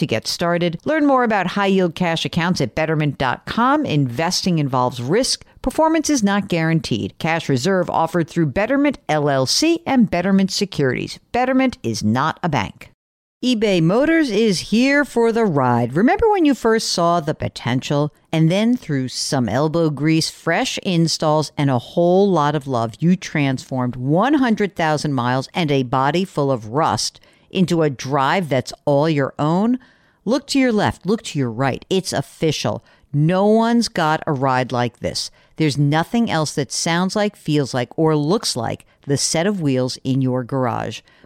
to get started. Learn more about high yield cash accounts at betterment.com. Investing involves risk. Performance is not guaranteed. Cash reserve offered through Betterment LLC and Betterment Securities. Betterment is not a bank. eBay Motors is here for the ride. Remember when you first saw the potential? And then through some elbow grease, fresh installs, and a whole lot of love, you transformed 100,000 miles and a body full of rust into a drive that's all your own? Look to your left, look to your right. It's official. No one's got a ride like this. There's nothing else that sounds like, feels like, or looks like the set of wheels in your garage.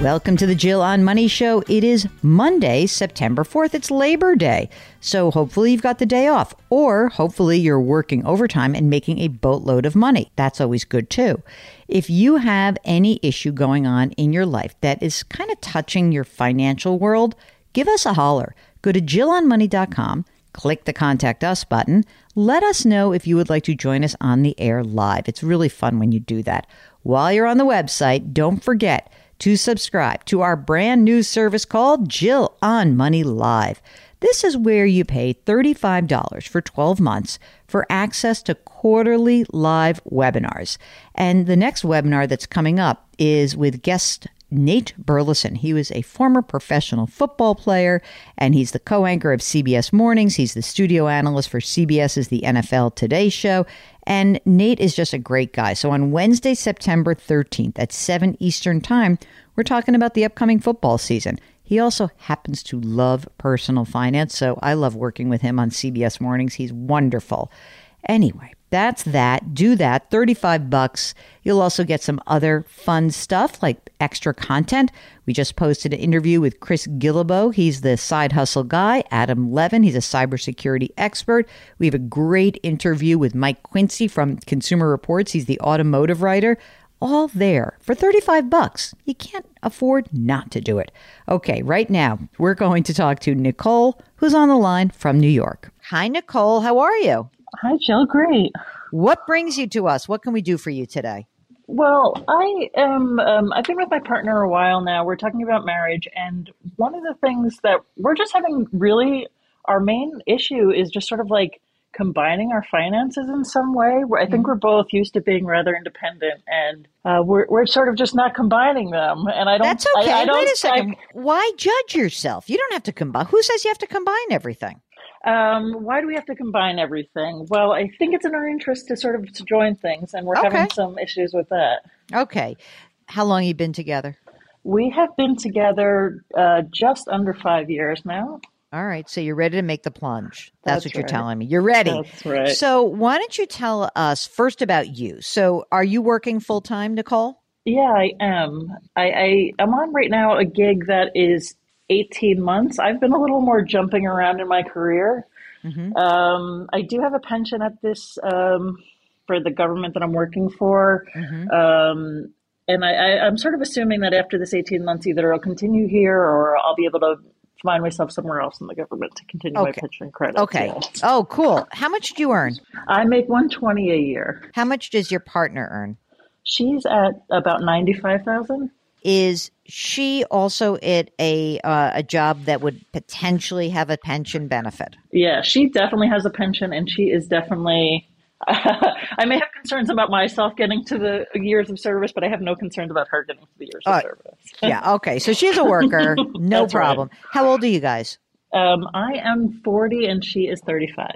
Welcome to the Jill on Money Show. It is Monday, September 4th. It's Labor Day. So hopefully you've got the day off, or hopefully you're working overtime and making a boatload of money. That's always good too. If you have any issue going on in your life that is kind of touching your financial world, give us a holler. Go to JillOnMoney.com, click the Contact Us button. Let us know if you would like to join us on the air live. It's really fun when you do that. While you're on the website, don't forget to subscribe to our brand new service called Jill on Money Live. This is where you pay $35 for 12 months for access to quarterly live webinars. And the next webinar that's coming up is with guest Nate Burleson. He was a former professional football player and he's the co anchor of CBS Mornings. He's the studio analyst for CBS's The NFL Today show. And Nate is just a great guy. So on Wednesday, September 13th at 7 Eastern Time, we're talking about the upcoming football season. He also happens to love personal finance, so I love working with him on CBS Mornings. He's wonderful. Anyway, that's that. Do that. 35 bucks. You'll also get some other fun stuff like extra content. We just posted an interview with Chris Guillebeau. He's the side hustle guy. Adam Levin, he's a cybersecurity expert. We have a great interview with Mike Quincy from Consumer Reports. He's the automotive writer. All there for 35 bucks. You can't afford not to do it. Okay, right now we're going to talk to Nicole, who's on the line from New York. Hi, Nicole. How are you? Hi, Jill. Great. What brings you to us? What can we do for you today? Well, I am. Um, I've been with my partner a while now. We're talking about marriage, and one of the things that we're just having really our main issue is just sort of like combining our finances in some way. I think mm-hmm. we're both used to being rather independent, and uh, we're we're sort of just not combining them. And I don't. That's okay. I, I don't, Wait a second. I, Why judge yourself? You don't have to combine. Who says you have to combine everything? Um, why do we have to combine everything? Well, I think it's in our interest to sort of to join things, and we're okay. having some issues with that. Okay. How long you been together? We have been together uh, just under five years now. All right, so you're ready to make the plunge. That's, That's what you're right. telling me. You're ready. That's right. So why don't you tell us first about you? So are you working full time, Nicole? Yeah, I am. I, I am on right now a gig that is 18 months, I've been a little more jumping around in my career. Mm-hmm. Um, I do have a pension at this um, for the government that I'm working for. Mm-hmm. Um, and I, am sort of assuming that after this 18 months, either I'll continue here or I'll be able to find myself somewhere else in the government to continue my pension credit. Okay. Oh, cool. How much do you earn? I make 120 a year. How much does your partner earn? She's at about 95,000. Is she also at a uh, a job that would potentially have a pension benefit? Yeah, she definitely has a pension, and she is definitely. I may have concerns about myself getting to the years of service, but I have no concerns about her getting to the years Uh, of service. Yeah. Okay. So she's a worker. No That's right. problem. How old are you guys? Um, I am 40 and she is 35.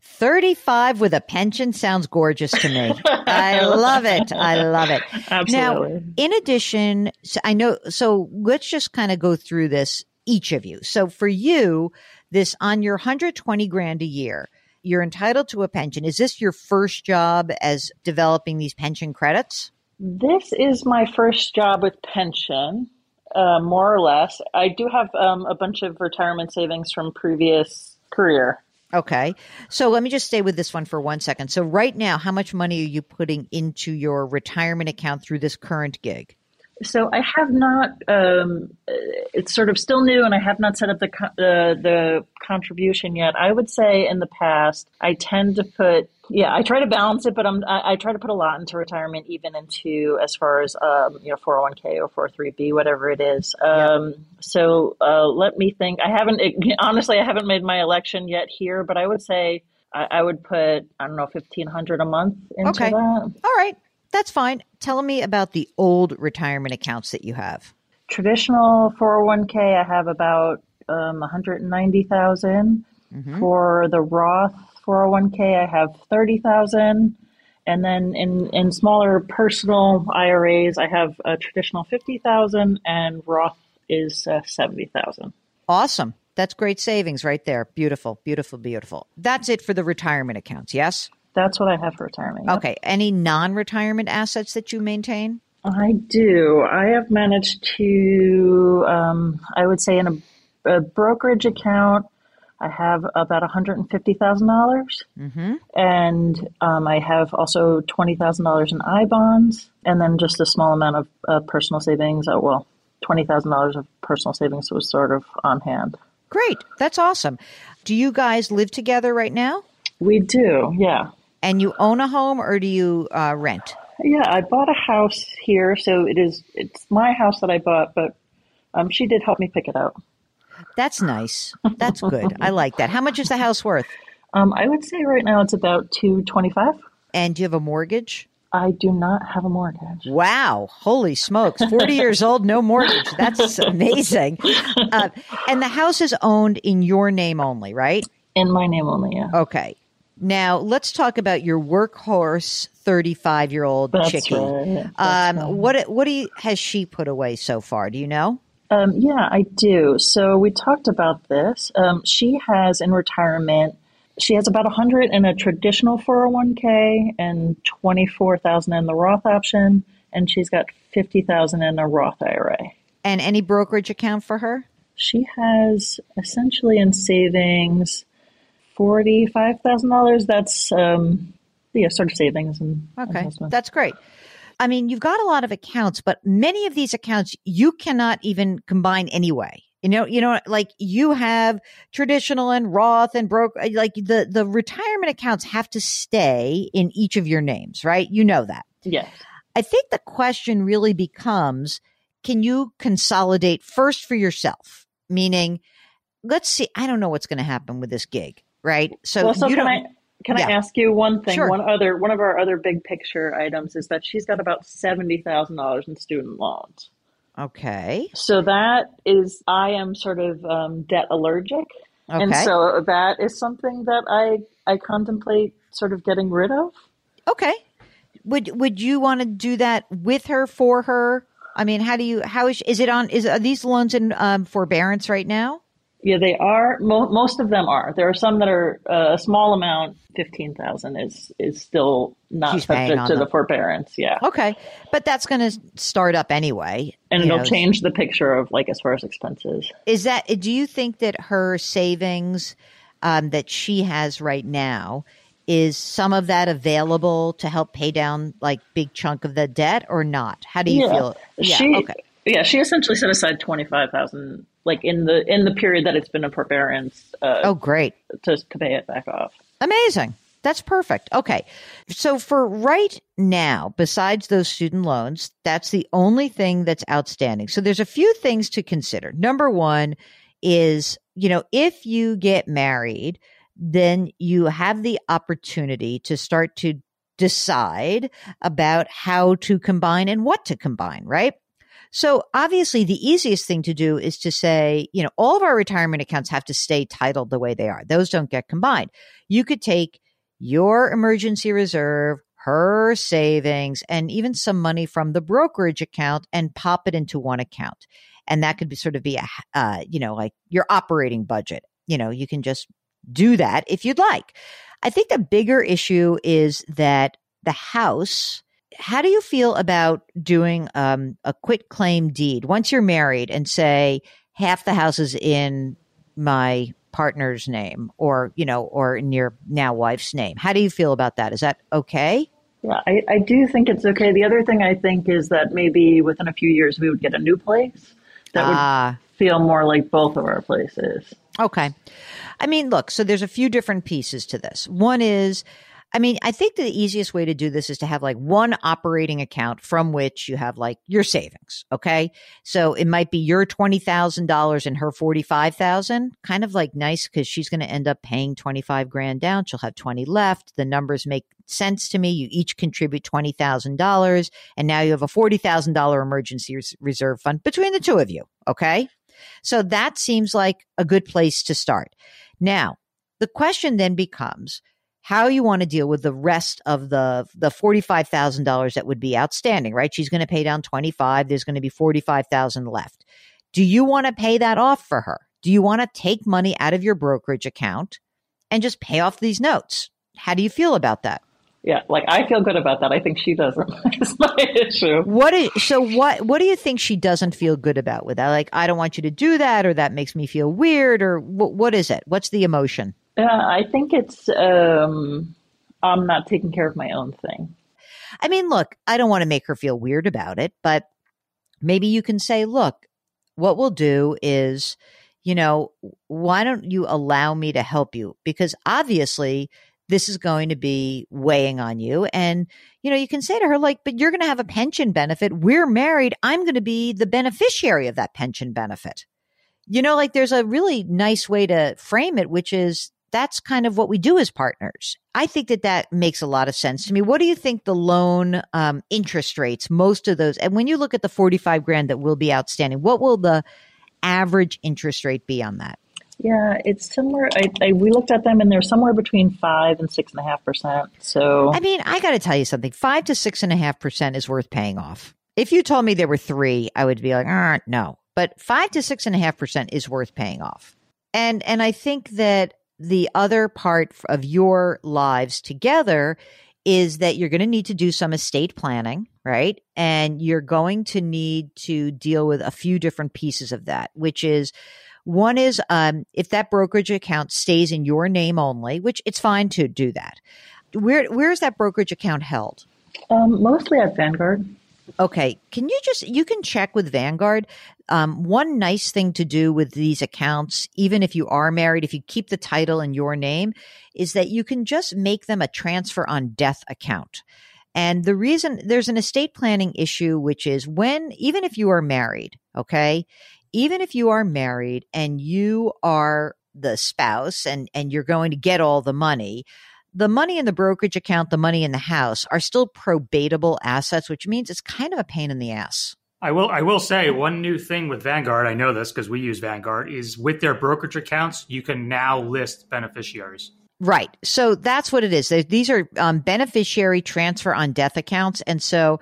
35 with a pension sounds gorgeous to me. I love it. I love it. Absolutely. Now, in addition, so I know, so let's just kind of go through this, each of you. So for you, this on your 120 grand a year, you're entitled to a pension. Is this your first job as developing these pension credits? This is my first job with pension, uh, more or less. I do have um, a bunch of retirement savings from previous career. Okay. So let me just stay with this one for one second. So right now, how much money are you putting into your retirement account through this current gig? So I have not. Um, it's sort of still new, and I have not set up the uh, the contribution yet. I would say in the past, I tend to put. Yeah, I try to balance it, but I'm, I, I try to put a lot into retirement, even into as far as um, you know, 401k or 403b, whatever it is. Um, So uh, let me think. I haven't honestly, I haven't made my election yet here, but I would say I, I would put I don't know, fifteen hundred a month into Okay. that. All right. That's fine. Tell me about the old retirement accounts that you have. traditional 401k i have about um, 190000 for the roth 401k i have 30000 and then in, in smaller personal iras i have a traditional 50000 and roth is uh, 70000 Awesome. That's great savings right there. Beautiful, beautiful, beautiful. That's it for the retirement accounts, yes? That's what i have for retirement. Okay. Any non retirement assets that you maintain? I do. I have managed to, um, I would say, in a, a brokerage account, I have about $150,000. dollars And um, I have also $20,000 in I bonds, and then just a small amount of uh, personal savings. Oh, well, $20,000 of personal savings was sort of on hand. Great. That's awesome. Do you guys live together right now? We do, yeah. And you own a home or do you uh, rent? Yeah, I bought a house here, so it is, it's my house that I bought, but um, she did help me pick it out. That's nice. That's good. I like that. How much is the house worth? Um, I would say right now it's about 225 And do you have a mortgage? I do not have a mortgage. Wow. Holy smokes. 40 years old, no mortgage. That's amazing. Uh, and the house is owned in your name only, right? In my name only, yeah. Okay. Now let's talk about your workhorse, thirty-five-year-old That's chickie. right. That's Um, what what do you, has she put away so far? Do you know? Um, yeah, I do. So we talked about this. Um, she has in retirement, she has about 100 in a traditional 401k and 24,000 in the Roth option, and she's got 50,000 in a Roth IRA. And any brokerage account for her? She has essentially in savings $45,000. That's, um, yeah, sort of savings and Okay, investments. that's great. I mean, you've got a lot of accounts, but many of these accounts you cannot even combine anyway. You know, you know, like you have traditional and Roth and broke, like the the retirement accounts have to stay in each of your names, right? You know that. Yes. I think the question really becomes can you consolidate first for yourself? Meaning, let's see, I don't know what's going to happen with this gig, right? So, well, so you don't, I can I ask you one thing? Sure. One other one of our other big picture items is that she's got about seventy thousand dollars in student loans. okay. So that is I am sort of um, debt allergic, and so that is something that I I contemplate sort of getting rid of. Okay. Would would you want to do that with her for her? I mean, how do you how is is it on is are these loans in um, forbearance right now? Yeah, they are. Mo- most of them are. There are some that are uh, a small amount. Fifteen thousand is is still not She's subject to them. the forbearance. Yeah, Okay, but that's going to start up anyway. and it'll know. change the picture of like as far as expenses. Is that do you think that her savings um, that she has right now is some of that available to help pay down like big chunk of the debt or not? How do you Yeah. feel? Yeah. she, okay. Yeah, she essentially set aside twenty five thousand like in the in the period that it's been a forbearance. Uh, oh, great! To pay it back off. Amazing. That's perfect. Okay. So for right now, besides those student loans, that's the only thing that's outstanding. So there's a few things to consider. Number one is, you know, if you get married, then you have the opportunity to start to decide about how to combine and what to combine, right? So obviously the easiest thing to do is to say, you know, all of our retirement accounts have to stay titled the way they are. Those don't get combined. You could take your emergency reserve, her savings, and even some money from the brokerage account and pop it into one account. And that could be sort of be a, uh, you know, like your operating budget. You know, you can just do that if you'd like. I think the bigger issue is that the house, how do you feel about doing um, a quit claim deed once you're married and say half the house is in my partner's name or, you know, or in your now wife's name. How do you feel about that? Is that okay? Yeah, I, I do think it's okay. The other thing I think is that maybe within a few years we would get a new place that would ah. feel more like both of our places. Okay. I mean, look, so there's a few different pieces to this. One is I mean, I think the easiest way to do this is to have like one operating account from which you have like your savings. Okay. So it might be your $20,000 and her 45,000, kind of like nice because she's going to end up paying 25 grand down. She'll have 20 left. The numbers make sense to me. You each contribute $20,000 and now you have a $40,000 emergency reserve fund between the two of you. Okay. So that seems like a good place to start. Now, the question then becomes, how you want to deal with the rest of the the $45,000 that would be outstanding, right? She's going to pay down 25, there's going to be 45,000 left. Do you want to pay that off for her? Do you want to take money out of your brokerage account and just pay off these notes? How do you feel about that? Yeah, like I feel good about that. I think she doesn't. It's my issue. What is so? What What do you think she doesn't feel good about with that? Like, I don't want you to do that, or that makes me feel weird, or what? What is it? What's the emotion? Yeah, I think it's um, I'm not taking care of my own thing. I mean, look, I don't want to make her feel weird about it, but maybe you can say, look, what we'll do is, you know, why don't you allow me to help you? Because obviously, this is going to be weighing on you. And, you know, you can say to her, like, but you're going to have a pension benefit. We're married. I'm going to be the beneficiary of that pension benefit. You know, like there's a really nice way to frame it, which is that's kind of what we do as partners. I think that that makes a lot of sense to me. What do you think the loan um, interest rates, most of those, and when you look at the 45 grand that will be outstanding, what will the average interest rate be on that? Yeah, it's similar. I, I, we looked at them and they're somewhere between five and six and a half percent. So, I mean, I got to tell you something five to six and a half percent is worth paying off. If you told me there were three, I would be like, ah, no. But five to six and a half percent is worth paying off. And, and I think that the other part of your lives together is that you're going to need to do some estate planning, right? And you're going to need to deal with a few different pieces of that, which is one is um, if that brokerage account stays in your name only, which it's fine to do that. Where where is that brokerage account held? Um, mostly at Vanguard. Okay. Can you just, you can check with Vanguard. Um, one nice thing to do with these accounts, even if you are married, if you keep the title in your name, is that you can just make them a transfer on death account. And the reason there's an estate planning issue, which is when, even if you are married, okay, even if you are married and you are the spouse and, and you're going to get all the money, the money in the brokerage account, the money in the house are still probatable assets, which means it's kind of a pain in the ass. I will I will say one new thing with Vanguard, I know this because we use Vanguard, is with their brokerage accounts, you can now list beneficiaries. Right. So that's what it is. These are um, beneficiary transfer on death accounts. And so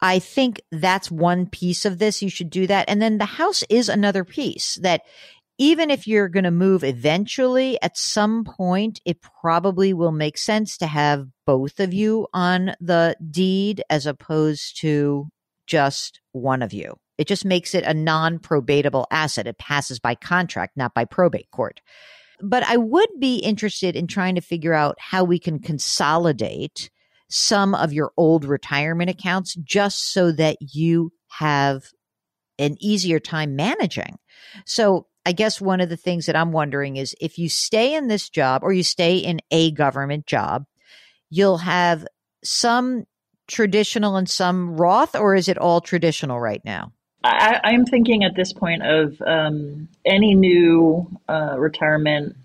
I think that's one piece of this. You should do that. And then the house is another piece that even if you're going to move eventually, at some point, it probably will make sense to have both of you on the deed as opposed to just one of you. It just makes it a non probatable asset. It passes by contract, not by probate court. But I would be interested in trying to figure out how we can consolidate some of your old retirement accounts just so that you have an easier time managing. So I guess one of the things that I'm wondering is if you stay in this job or you stay in a government job, you'll have some traditional and some Roth, or is it all traditional right now? I, I'm thinking at this point of um, any new uh, retirement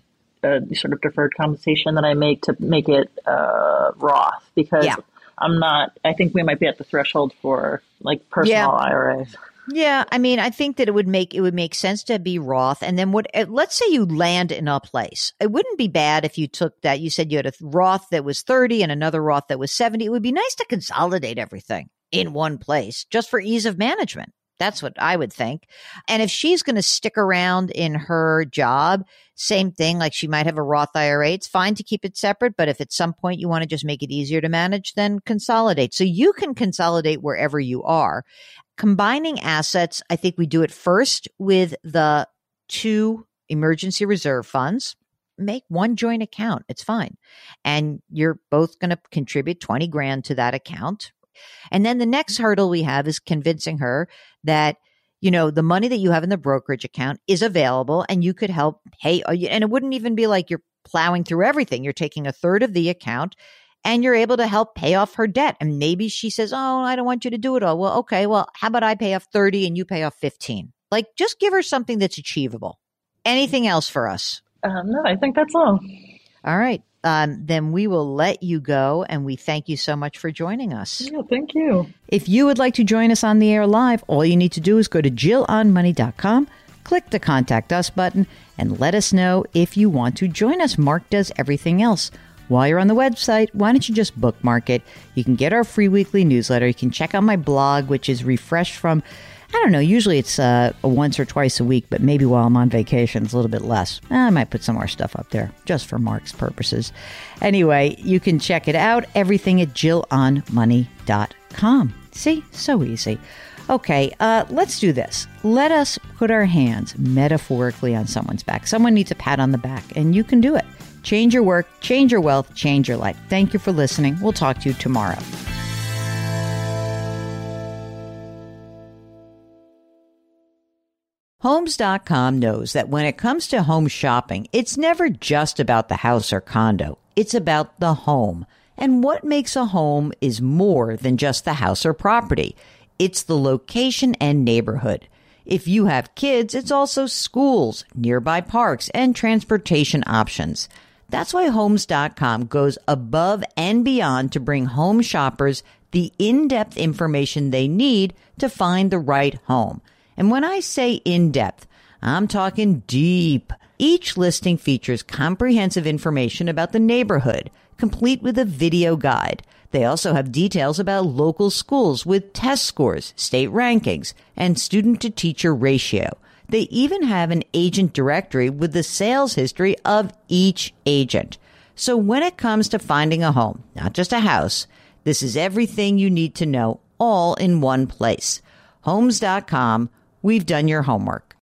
uh, sort of deferred compensation that I make to make it uh, Roth because Yeah. I'm not. I think we might be at the threshold for like personal Yeah. IRAs. Yeah, I mean, I think that it would make it would make sense to be Roth, and then what? uh, Let's say you land in a place. It wouldn't be bad if you took that. You said you had a Roth that was thirty and another Roth that was seventy. It would be nice to consolidate everything in one place, just for ease of management. That's what I would think. And if she's going to stick around in her job, same thing. Like she might have a Roth IRA. It's fine to keep it separate, but if at some point you want to just make it easier to manage, then consolidate. So you can consolidate wherever you are combining assets, I think we do it first with the two emergency reserve funds. Make one joint account. It's fine. And you're both going to contribute 20 grand to that account. And then the next hurdle we have is convincing her that, you know, the money that you have in the brokerage account is available and you could help pay. Uh, and it wouldn't even be like you're plowing through everything. You're taking a third of the account and you're able to help pay off her debt. And maybe she says, Oh, I don't want you to do it all. Well, okay. Well, how about I pay off 30 and you pay off 15? Like just give her something that's achievable. Anything else for us? Um, no, I think that's all. All right. Um, then we will let you go. And we thank you so much for joining us. Yeah, thank you. If you would like to join us on the air live, all you need to do is go to jillonmoney.com, click the contact us button, and let us know if you want to join us. Mark does everything else. While you're on the website, why don't you just bookmark it? You can get our free weekly newsletter. You can check out my blog, which is refreshed from, I don't know, usually it's uh, once or twice a week, but maybe while I'm on vacation, it's a little bit less. I might put some more stuff up there just for Mark's purposes. Anyway, you can check it out, everything at jillonmoney.com. See, so easy. Okay, uh, let's do this. Let us put our hands metaphorically on someone's back. Someone needs a pat on the back, and you can do it. Change your work, change your wealth, change your life. Thank you for listening. We'll talk to you tomorrow. Homes.com knows that when it comes to home shopping, it's never just about the house or condo. It's about the home. And what makes a home is more than just the house or property. It's the location and neighborhood. If you have kids, it's also schools, nearby parks, and transportation options. That's why Homes.com goes above and beyond to bring home shoppers the in-depth information they need to find the right home. And when I say in-depth, I'm talking deep. Each listing features comprehensive information about the neighborhood, complete with a video guide. They also have details about local schools with test scores, state rankings, and student to teacher ratio. They even have an agent directory with the sales history of each agent. So when it comes to finding a home, not just a house, this is everything you need to know all in one place. Homes.com, we've done your homework.